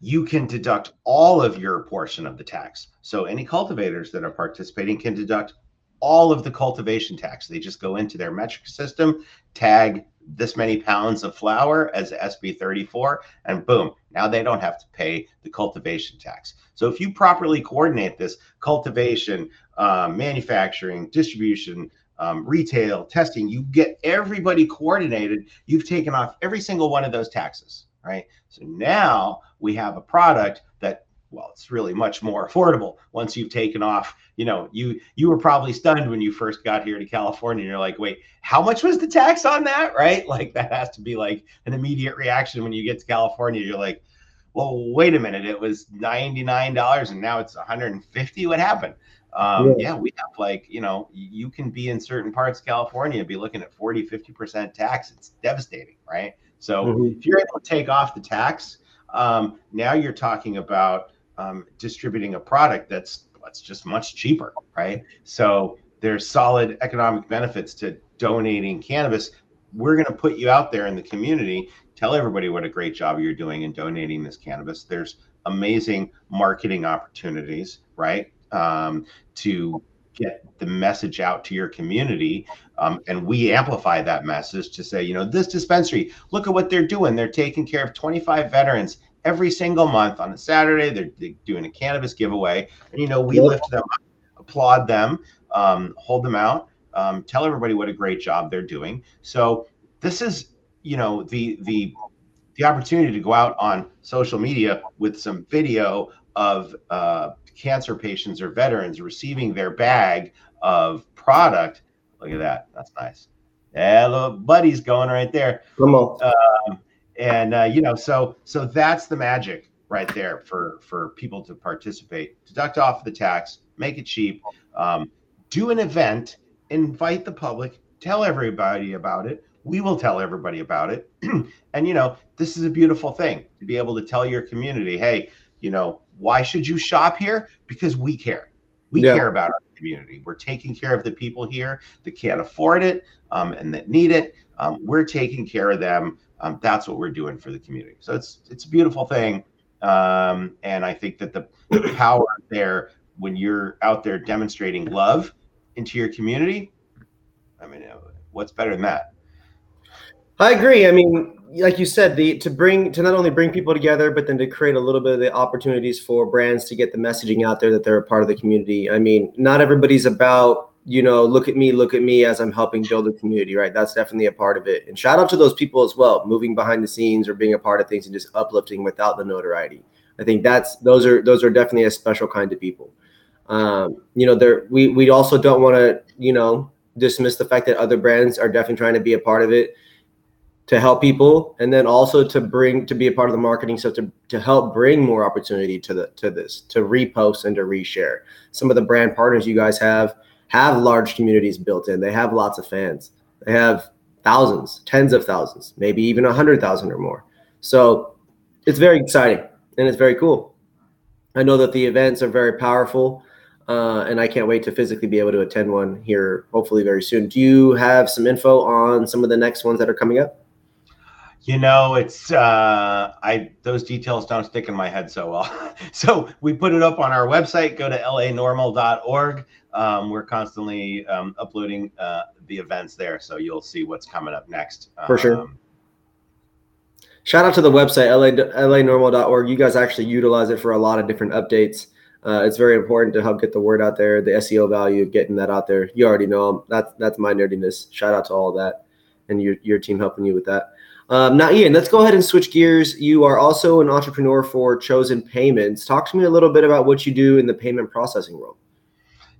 you can deduct all of your portion of the tax. So any cultivators that are participating can deduct all of the cultivation tax. They just go into their Metrc system, tag this many pounds of flour as SB 34, and boom, now they don't have to pay the cultivation tax. So if you properly coordinate this cultivation, um, manufacturing, distribution, um, retail, testing, you get everybody coordinated. You've taken off every single one of those taxes right? So now we have a product that well it's really much more *laughs* affordable once you've taken off. You know you you were probably stunned when you first got here to california. And you're like wait how much was the tax on that? *laughs* Right? Like that has to be like an immediate reaction when you get to california. You're like well wait a minute. It was $99 and now it's 150 what happened? Um, yeah. yeah. we have like you know you can be in certain parts of california and be looking at 40 50% tax. It's devastating right so mm-hmm. if you're able to take off the tax, um, now you're talking about um, distributing a product that's that's just much cheaper, right? So there's solid economic benefits to donating cannabis. We're going to put you out there in the community, tell everybody what a great job you're doing in donating this cannabis. There's amazing marketing opportunities, right? Um, to get the message out to your community um, and we amplify that message to say you know this dispensary look at what they're doing they're taking care of 25 veterans every single month on a saturday they're, they're doing a cannabis giveaway and you know we yep. lift them up applaud them um, hold them out um, tell everybody what a great job they're doing so this is you know the the the opportunity to go out on social media with some video of uh, cancer patients or veterans receiving their bag of product. Look at that. That's nice. Yeah, little buddy's going right there. Come on. Um, and uh, you know, so so that's the magic right there for for people to participate. Deduct off the tax, make it cheap, um, do an event, invite the public, tell everybody about it. We will tell everybody about it. *clears throat* and you know, this is a beautiful thing to be able to tell your community, hey, you know, why should you shop here? Because we care. We yeah. care about our community. We're taking care of the people here that can't afford it um, and that need it. Um, we're taking care of them. Um, that's what we're doing for the community. So it's it's a beautiful thing. Um, and I think that the, the power there when you're out there demonstrating love into your community, I mean, what's better than that? I agree. I mean, like you said, the to bring to not only bring people together, but then to create a little bit of the opportunities for brands to get the messaging out there that they're a part of the community. I mean, not everybody's about you know, look at me, look at me as I'm helping build a community, right? That's definitely a part of it. And shout out to those people as well, moving behind the scenes or being a part of things and just uplifting without the notoriety. I think that's those are those are definitely a special kind of people. Um, you know, there we we also don't want to, you know, dismiss the fact that other brands are definitely trying to be a part of it to help people and then also to bring to be a part of the marketing. So to, to help bring more opportunity to the to this to repost and to reshare. Some of the brand partners you guys have have large communities built in. They have lots of fans. They have thousands tens of thousands maybe even a hundred thousand or more. So it's very exciting and it's very cool. I know that the events are very powerful uh, and I can't wait to physically be able to attend one here, hopefully very soon. Do you have some info on some of the next ones that are coming up? You know, it's uh, I those details don't stick in my head so well. *laughs* so we put it up on our website. Go to lanorml.org. Um, we're constantly um, uploading uh, the events there, so you'll see what's coming up next. For sure. Um, Shout out to the website la lanorml.org. You guys actually utilize it for a lot of different updates. Uh, it's very important to help get the word out there. The SEO value of getting that out there. You already know that's that's my nerdiness. Shout out to all of that, and your your team helping you with that. Um, now, Ian, let's go ahead and switch gears. You are also an entrepreneur for Chosen Payments. Talk to me a little bit about what you do in the payment processing world.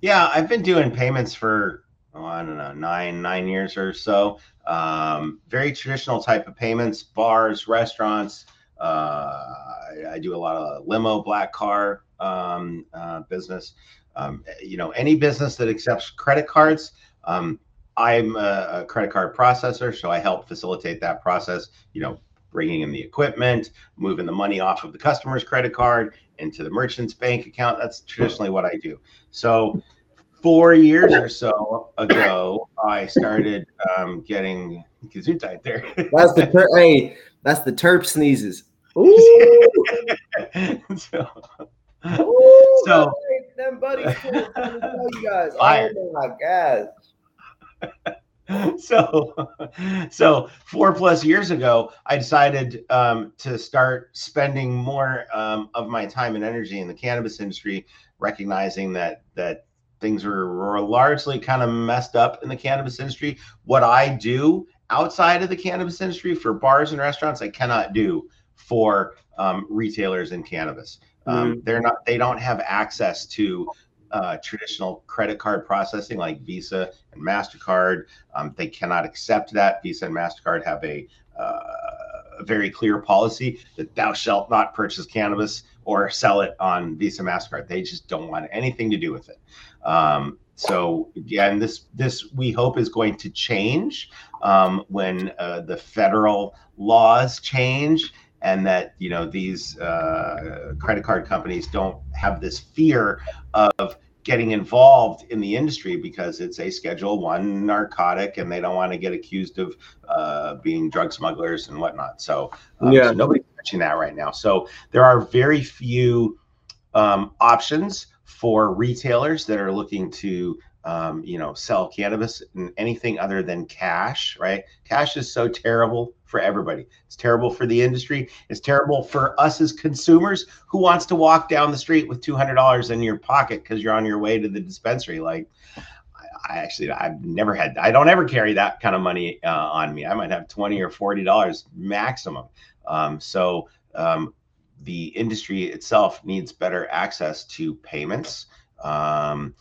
Yeah, I've been doing payments for oh, I don't know nine nine years or so. Um, very traditional type of payments, bars, restaurants. Uh, I, I, do a lot of limo, black car um, uh, business. Um, you know, any business that accepts credit cards. Um, I'm a, credit card processor, so I help facilitate that process. You know, bringing in the equipment, moving the money off of the customer's credit card into the merchant's bank account. That's traditionally what I do. So, four years or so ago, I started um, getting gesundheit there. *laughs* that's the ter- hey, that's the terp sneezes. *laughs* so, Ooh, so them buddies, you guys. Oh my god. *laughs* so so four plus years ago i decided um, to start spending more um, of my time and energy in the cannabis industry recognizing that that things were, were largely kind of messed up in the cannabis industry what i do outside of the cannabis industry for bars and restaurants i cannot do for um, retailers in cannabis um, mm. they're not they don't have access to uh, traditional credit card processing like Visa and MasterCard. Um, they cannot accept that. Visa and MasterCard have a, uh, very clear policy that thou shalt not purchase cannabis or sell it on Visa MasterCard. They just don't want anything to do with it. Um, so again, this this we hope is going to change um, when uh, the federal laws change and that you know these uh, credit card companies don't have this fear of getting involved in the industry because it's a schedule one narcotic and they don't want to get accused of uh, being drug smugglers and whatnot so, um, yeah. so nobody's touching that right now so there are very few um, options for retailers that are looking to um, you know, sell cannabis and anything other than cash, right? Cash is so terrible for everybody. It's terrible for the industry. It's terrible for us as consumers. Who wants to walk down the street with two hundred dollars in your pocket because you're on your way to the dispensary? Like, I actually I've never had. I don't ever carry that kind of money uh, on me. I might have twenty or forty dollars maximum. Um, so um, the industry itself needs better access to payments. Um,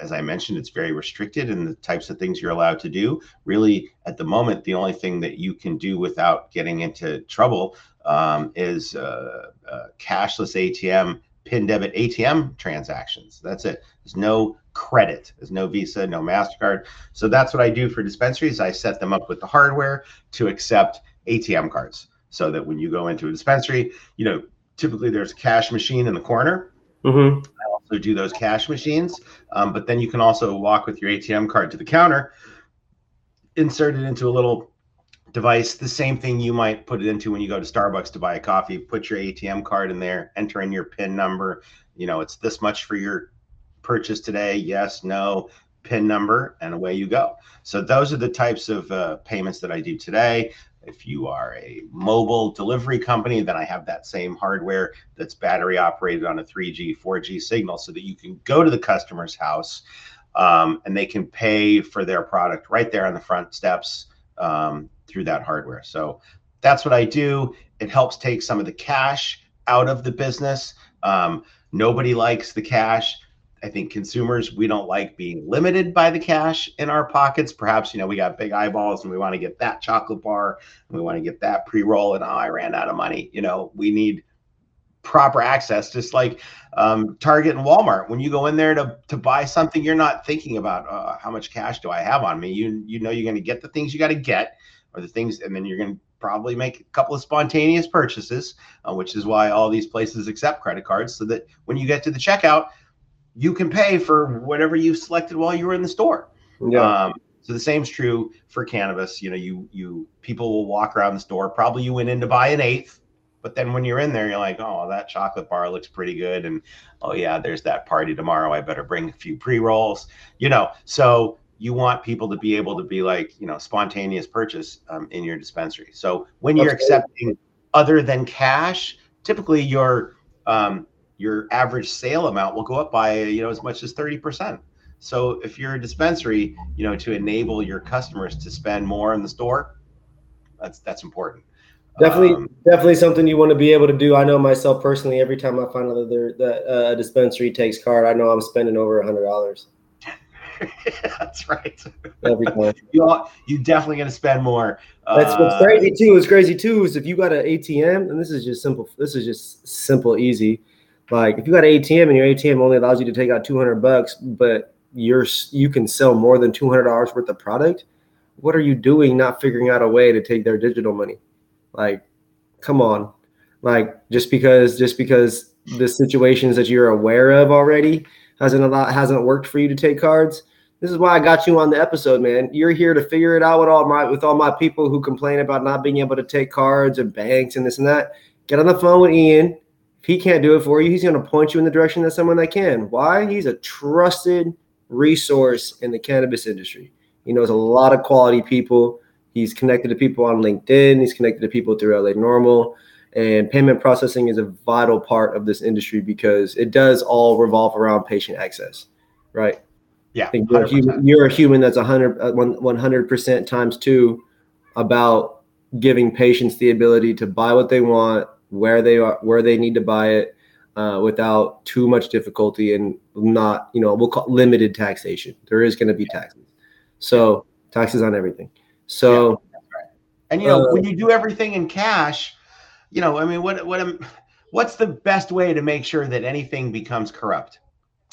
as I mentioned, it's very restricted in the types of things you're allowed to do. Really, at the moment, the only thing that you can do without getting into trouble um, is uh, uh, cashless ATM, PIN debit ATM transactions. That's it. There's no credit. There's no Visa, no MasterCard. So that's what I do for dispensaries. I set them up with the hardware to accept ATM cards so that when you go into a dispensary, you know, typically there's a cash machine in the corner. Mm-hmm also do those cash machines. Um, but then you can also walk with your ATM card to the counter, insert it into a little device, the same thing you might put it into when you go to Starbucks to buy a coffee. Put your ATM card in there, enter in your PIN number. You know, it's this much for your purchase today. Yes, no, PIN number, and away you go. So those are the types of uh, payments that I do today. If you are a mobile delivery company, then I have that same hardware that's battery operated on a 3G, 4G signal so that you can go to the customer's house um, and they can pay for their product right there on the front steps um, through that hardware. So that's what I do. It helps take some of the cash out of the business. Um, nobody likes the cash. I think consumers, we don't like being limited by the cash in our pockets. Perhaps, you know, we got big eyeballs and we want to get that chocolate bar and we want to get that pre roll and oh, I ran out of money. You know, we need proper access, just like um, Target and Walmart. When you go in there to, to buy something, you're not thinking about uh, how much cash do I have on me. You, you know, you're going to get the things you got to get or the things, and then you're going to probably make a couple of spontaneous purchases, uh, which is why all these places accept credit cards so that when you get to the checkout, you can pay for whatever you selected while you were in the store. Yeah. Um, so the same's true for cannabis. You know, you you people will walk around the store. Probably you went in to buy an eighth, but then when you're in there, you're like, oh, that chocolate bar looks pretty good, and oh yeah, there's that party tomorrow. I better bring a few pre rolls. You know, so you want people to be able to be like, you know, spontaneous purchase um, in your dispensary. So when you're accepting other than cash, typically your um, your average sale amount will go up by you know as much as 30%. So if you're a dispensary, you know, to enable your customers to spend more in the store, that's that's important. Definitely, um, definitely something you want to be able to do. I know myself personally. Every time I find out that, uh, a dispensary takes card, I know I'm spending over a hundred dollars. *laughs* that's right. Every time. *laughs* you all, you definitely going to spend more. That's what's uh, crazy too. It's crazy too is if you got an ATM, and this is just simple. This is just simple, easy. Like if you got an ATM and your ATM only allows you to take out 200 bucks, but you're you can sell more than 200 dollars worth of product. What are you doing? Not figuring out a way to take their digital money? Like, come on. Like just because just because the situations that you're aware of already hasn't a lot hasn't worked for you to take cards. This is why I got you on the episode, man. You're here to figure it out with all my with all my people who complain about not being able to take cards and banks and this and that. Get on the phone with Ian if he can't do it for you, he's going to point you in the direction of someone that can. Why? He's a trusted resource in the cannabis industry. He knows a lot of quality people. He's connected to people on LinkedIn. He's connected to people through LA NORML. And payment processing is a vital part of this industry because it does all revolve around patient access, right? Yeah. You're a, human, you're, a human, that's 100, 100% uh, times two about giving patients the ability to buy what they want, where they are, where they need to buy it, uh, without too much difficulty and not, you know, we'll call limited taxation. There is going to be taxes, so taxes on everything. So, yeah, right. and you know, uh, when you do everything in cash, you know, I mean, what what am, what's the best way to make sure that anything becomes corrupt?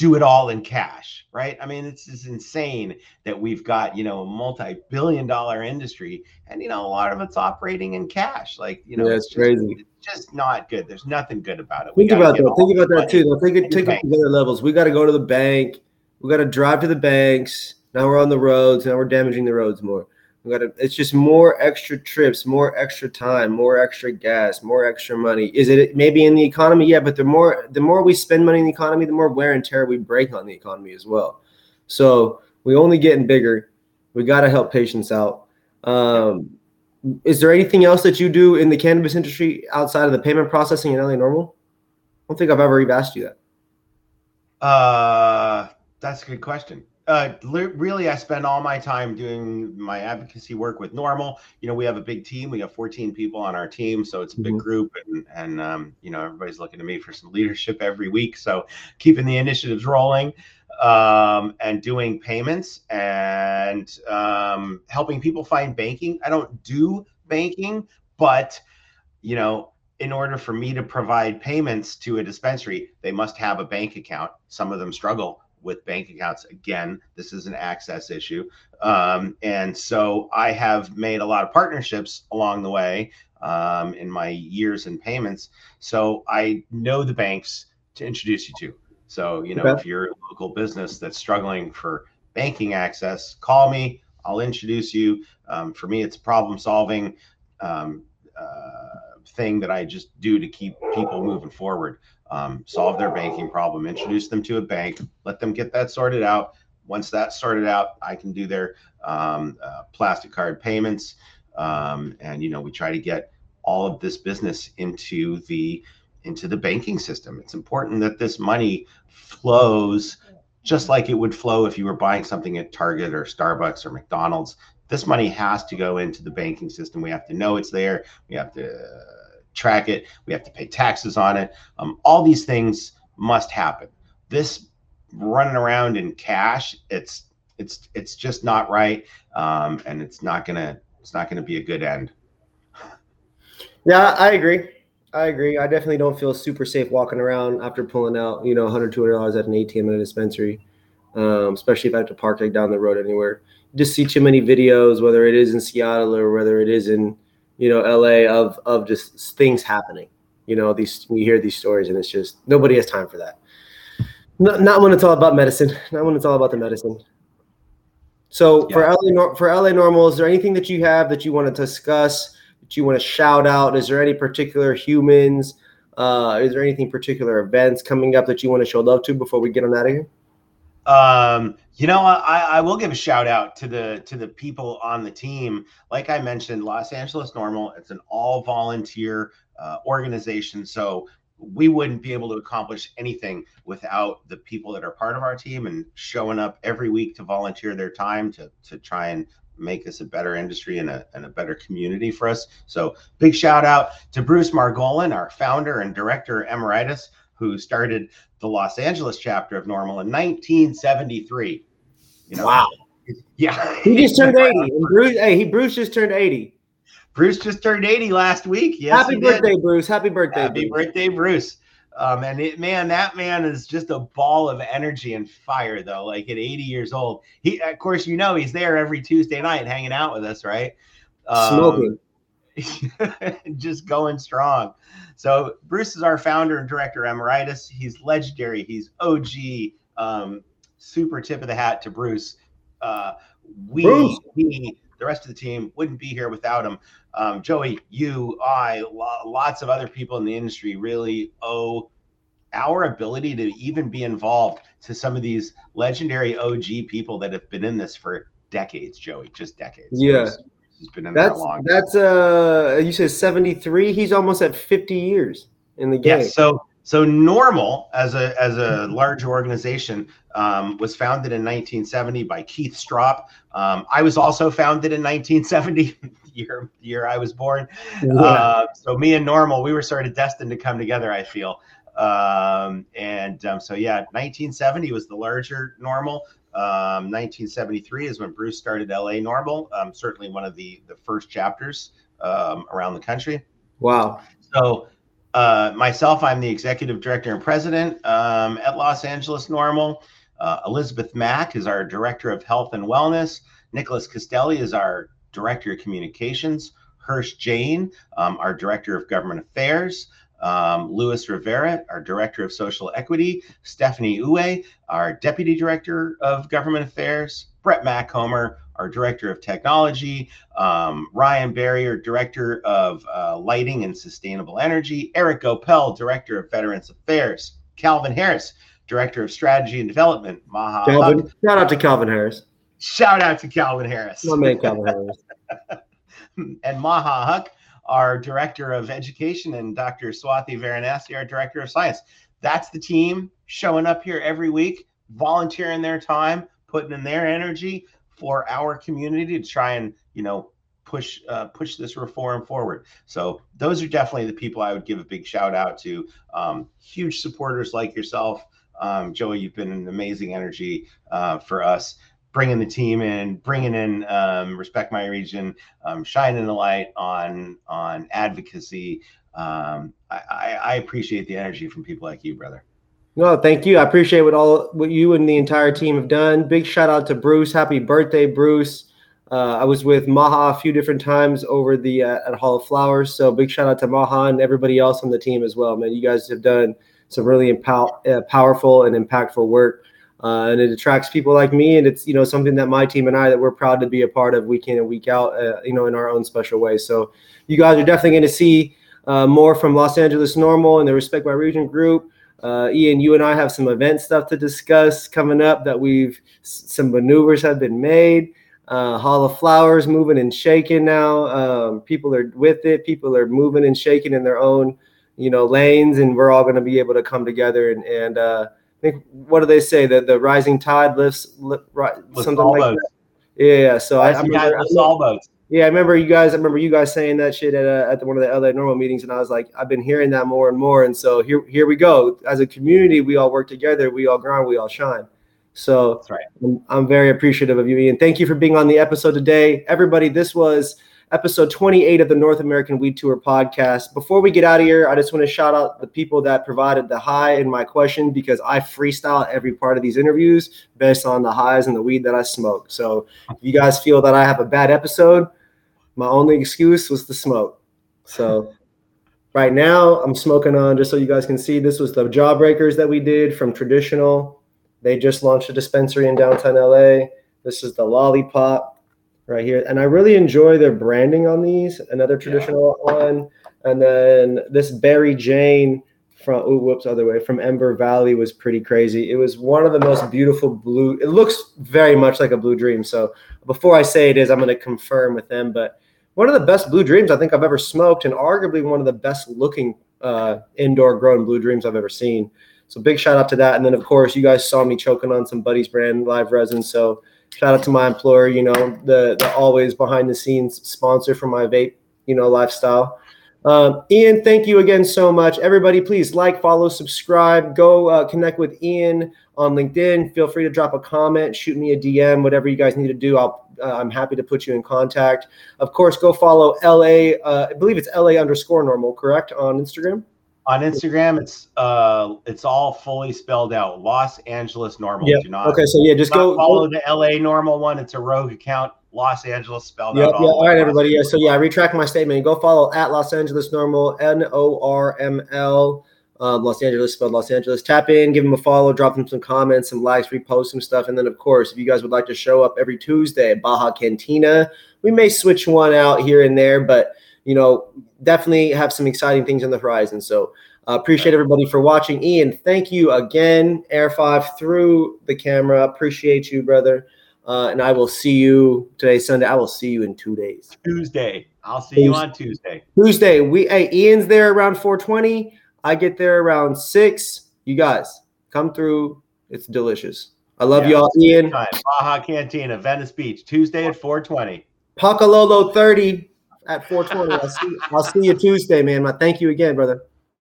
do it all in cash, right? I mean, it's just insane that we've got, you know, a multi-billion dollar industry and, you know, a lot of it's operating in cash. Like, you know, yeah, it's, it's crazy. Just, just not good. There's nothing good about it. Think about that. Think about that too. Though. Think it, take it to other levels. We got to go to the bank. We got to drive to the banks. Now we're on the roads. Now we're damaging the roads more. We got to, it's just more extra trips, more extra time, more extra gas, more extra money. Is it maybe in the economy? Yeah, but the more the more we spend money in the economy, the more wear and tear we break on the economy as well. So we only getting bigger. We got to help patients out. Um, is there anything else that you do in the cannabis industry outside of the payment processing in LA NORML? I don't think I've ever even asked you that. Uh, that's a good question uh, really, I spend all my time doing my advocacy work with NORML. You know, we have a big team. We have 14 people on our team, so it's a big mm-hmm. group, and and um, you know, everybody's looking to me for some leadership every week. So keeping the initiatives rolling, um, and doing payments and um, helping people find banking. I don't do banking, but you know, in order for me to provide payments to a dispensary, they must have a bank account. Some of them struggle with bank accounts. Again, this is an access issue. Um, and so I have made a lot of partnerships along the way um, in my years in payments. So I know the banks to introduce you to. So, you know, okay. if you're a local business that's struggling for banking access, call me. I'll introduce you. Um, for me, it's a problem solving um, uh, thing that I just do to keep people moving forward. Um, solve their banking problem, introduce them to a bank, let them get that sorted out. Once that's sorted out, I can do their um, uh, plastic card payments, um, and you know we try to get all of this business into the into the banking system. It's important that this money flows just like it would flow if you were buying something at Target or Starbucks or McDonald's. This money has to go into the banking system. We have to know it's there. We have to track it. We have to pay taxes on it. Um, all these things must happen. This running around in cash, it's it's it's just not right, um, and it's not gonna it's not gonna be a good end. Yeah, I agree. I agree. I definitely don't feel super safe walking around after pulling out, you know, 100 $200 at an ATM at a dispensary, um, especially if I have to park like down the road anywhere. Just see too many videos, whether it is in Seattle or whether it is in, you know, LA, of of just things happening. You know, these we hear these stories, and it's just nobody has time for that. Not, not when it's all about medicine. Not when it's all about the medicine. So yeah. for LA for LA NORML, is there anything that you have that you want to discuss? That you want to shout out? Is there any particular humans? Uh, is there anything particular events coming up that you want to show love to before we get on out of here? Um, you know, I, I will give a shout out to the to the people on the team. Like I mentioned, Los Angeles NORML. It's an all volunteer uh, organization, so we wouldn't be able to accomplish anything without the people that are part of our team and showing up every week to volunteer their time to to try and make this a better industry and a, and a better community for us. So big shout out to Bruce Margolin, our founder and director emeritus, who started the Los Angeles chapter of NORML in 1973. You know, wow. *laughs* Yeah. He just turned *laughs* 80. And Bruce, hey, he Bruce just turned 80. Bruce just turned 80 last week. Yes. Happy birthday, did. Bruce. Happy birthday. Happy Bruce. birthday, Bruce. Um, and it, man, that man is just a ball of energy and fire, though. Like at 80 years old, he, of course, you know, he's there every Tuesday night hanging out with us, right? Um, Smoking. *laughs* just going strong. So Bruce is our founder and director emeritus. He's legendary. He's OG. Um, super tip of the hat to Bruce. Uh, we, Bruce. we, the rest of the team wouldn't be here without him um, Joey, you, I, lo- lots of other people in the industry really owe our ability to even be involved to some of these legendary OG people that have been in this for decades, Joey, just decades. Yeah. He's, been in that's, there long. That's uh you said 73, he's almost at 50 years in the game. Yes, so so NORML as a as a large organization um, was founded in 1970 by Keith Stroup. Um, I was also founded in 1970 *laughs* year year I was born. Yeah. Uh, so me and NORML, we were sort of destined to come together. I feel. Um, and um, so yeah, 1970 was the larger NORML. 1973 um, is when Bruce started LA NORML. Um, certainly one of the the first chapters um, around the country. Wow. So uh, myself, I'm the executive director and president at Los Angeles NORML. Uh, Elizabeth Mack is our director of health and wellness. Nicholas Castelli is our Director of Communications, Hirsch Jane, um, our Director of Government Affairs, um, Rivera, our Director of Social Equity, Stephanie Uwe, our Deputy Director of Government Affairs, Brett Maccomer, our Director of Technology, um, Ryan Barrier, Director of uh, Lighting and Sustainable Energy, Eric Goepel, Director of Veterans Affairs, Calvin Harris, Director of Strategy and Development, Maha. Calvin, shout out to Calvin Harris. Shout out to Calvin Harris. My man, Calvin Harris. *laughs* and Maha Huck, our director of education, and Dr. Swathi Varanasi, our director of science. That's the team showing up here every week, volunteering their time, putting in their energy for our community to try and you know push uh, push this reform forward. So those are definitely the people I would give a big shout out to. Um, huge supporters like yourself, um, Joey. You've been an amazing energy uh, for us bringing the team in, bringing in um, respect my region, um, shining a light on on advocacy. Um, I, I, appreciate the energy from people like you, brother. No, thank you. I appreciate what all what you and the entire team have done. Big shout out to Bruce. Happy birthday, Bruce. Uh, I was with Maha a few different times over the uh, at Hall of Flowers. So big shout out to Maha and everybody else on the team as well, man. You guys have done some really empow- uh, powerful and impactful work uh, and it attracts people like me. And it's you know something that my team and I that we're proud to be a part of week in and week out. Uh, you know, in our own special way. So you guys are definitely going to see uh, more from Los Angeles NORML and the Respect My Region group. Uh, Ian, you and I have some event stuff to discuss coming up that we've some maneuvers have been made. Uh, Hall of Flowers moving and shaking now. Um, people are with it. People are moving and shaking in their own, you know, lanes, and we're all going to be able to come together. And, and uh, I think what do they say that the rising tide lifts, lift, right, something like boats. that. Yeah, so I, I remember, all boats. Yeah, I remember you guys. I remember you guys saying that shit at uh, at the, one of the LA NORML meetings, and I was like, I've been hearing that more and more. And so here here we go. As a community, we all work together. We all grind. We all shine. So That's right. I'm, I'm very appreciative of you, Ian. Thank you for being on the episode today, everybody. This was episode 28 of the North American Weed Tour podcast. Before we get out of here, I just want to shout out the people that provided the high in my question because I freestyle every part of these interviews based on the highs and the weed that I smoke. So if you guys feel that I have a bad episode, my only excuse was the smoke. So right now I'm smoking on just so you guys can see this was the jawbreakers that we did from traditional. They just launched a dispensary in downtown LA. This is the lollipop right here. And I really enjoy their branding on these. Another traditional yeah. one. And then this Berry Jane from oh whoops other way from Ember Valley was pretty crazy. It was one of the most beautiful blue. It looks very much like a blue dream. So before I say it is, I'm going to confirm with them. But one of the best blue dreams I think I've ever smoked, and arguably one of the best looking uh, indoor grown blue dreams I've ever seen. So big shout out to that. And then of course you guys saw me choking on some Buddies brand live resin. So shout out to my employer, you know, the the always behind the scenes sponsor for my vape, you know, lifestyle. Um, Ian, thank you again so much. Everybody, please like, follow, subscribe. Go uh, connect with Ian on LinkedIn. Feel free to drop a comment, shoot me a DM, whatever you guys need to do. I'll uh, I'm happy to put you in contact. Of course, go follow LA. Uh, I believe it's LA underscore NORML, correct, on Instagram. On Instagram, it's uh, it's all fully spelled out. Los Angeles NORML. Yeah. Okay. So yeah, just go follow go. the LA NORML one. It's a rogue account. Los Angeles spelled yep, out. Yeah. All, all right, everybody. Yeah. So yeah, I retract my statement. Go follow at Los Angeles NORML. N O R M L. Um, Los Angeles, spelled Los Angeles. Tap in, give them a follow, drop them some comments, some likes, repost some stuff. And then, of course, if you guys would like to show up every Tuesday at Baja Cantina, we may switch one out here and there, but, you know, definitely have some exciting things on the horizon. So, uh, appreciate everybody for watching. Ian, thank you again. Air 5 through the camera. Appreciate you, brother. Uh, and I will see you today, Sunday. I will see you in two days. Tuesday. I'll see Tuesday. you on Tuesday. Tuesday. We hey, Ian's there around 420. I get there around six. You guys come through. It's delicious. I love yeah, y'all, Ian. Baja Cantina, Venice Beach, Tuesday at 420. Pakalolo 30 at 420. I'll see, I'll see you Tuesday, man. My, Thank you again, brother.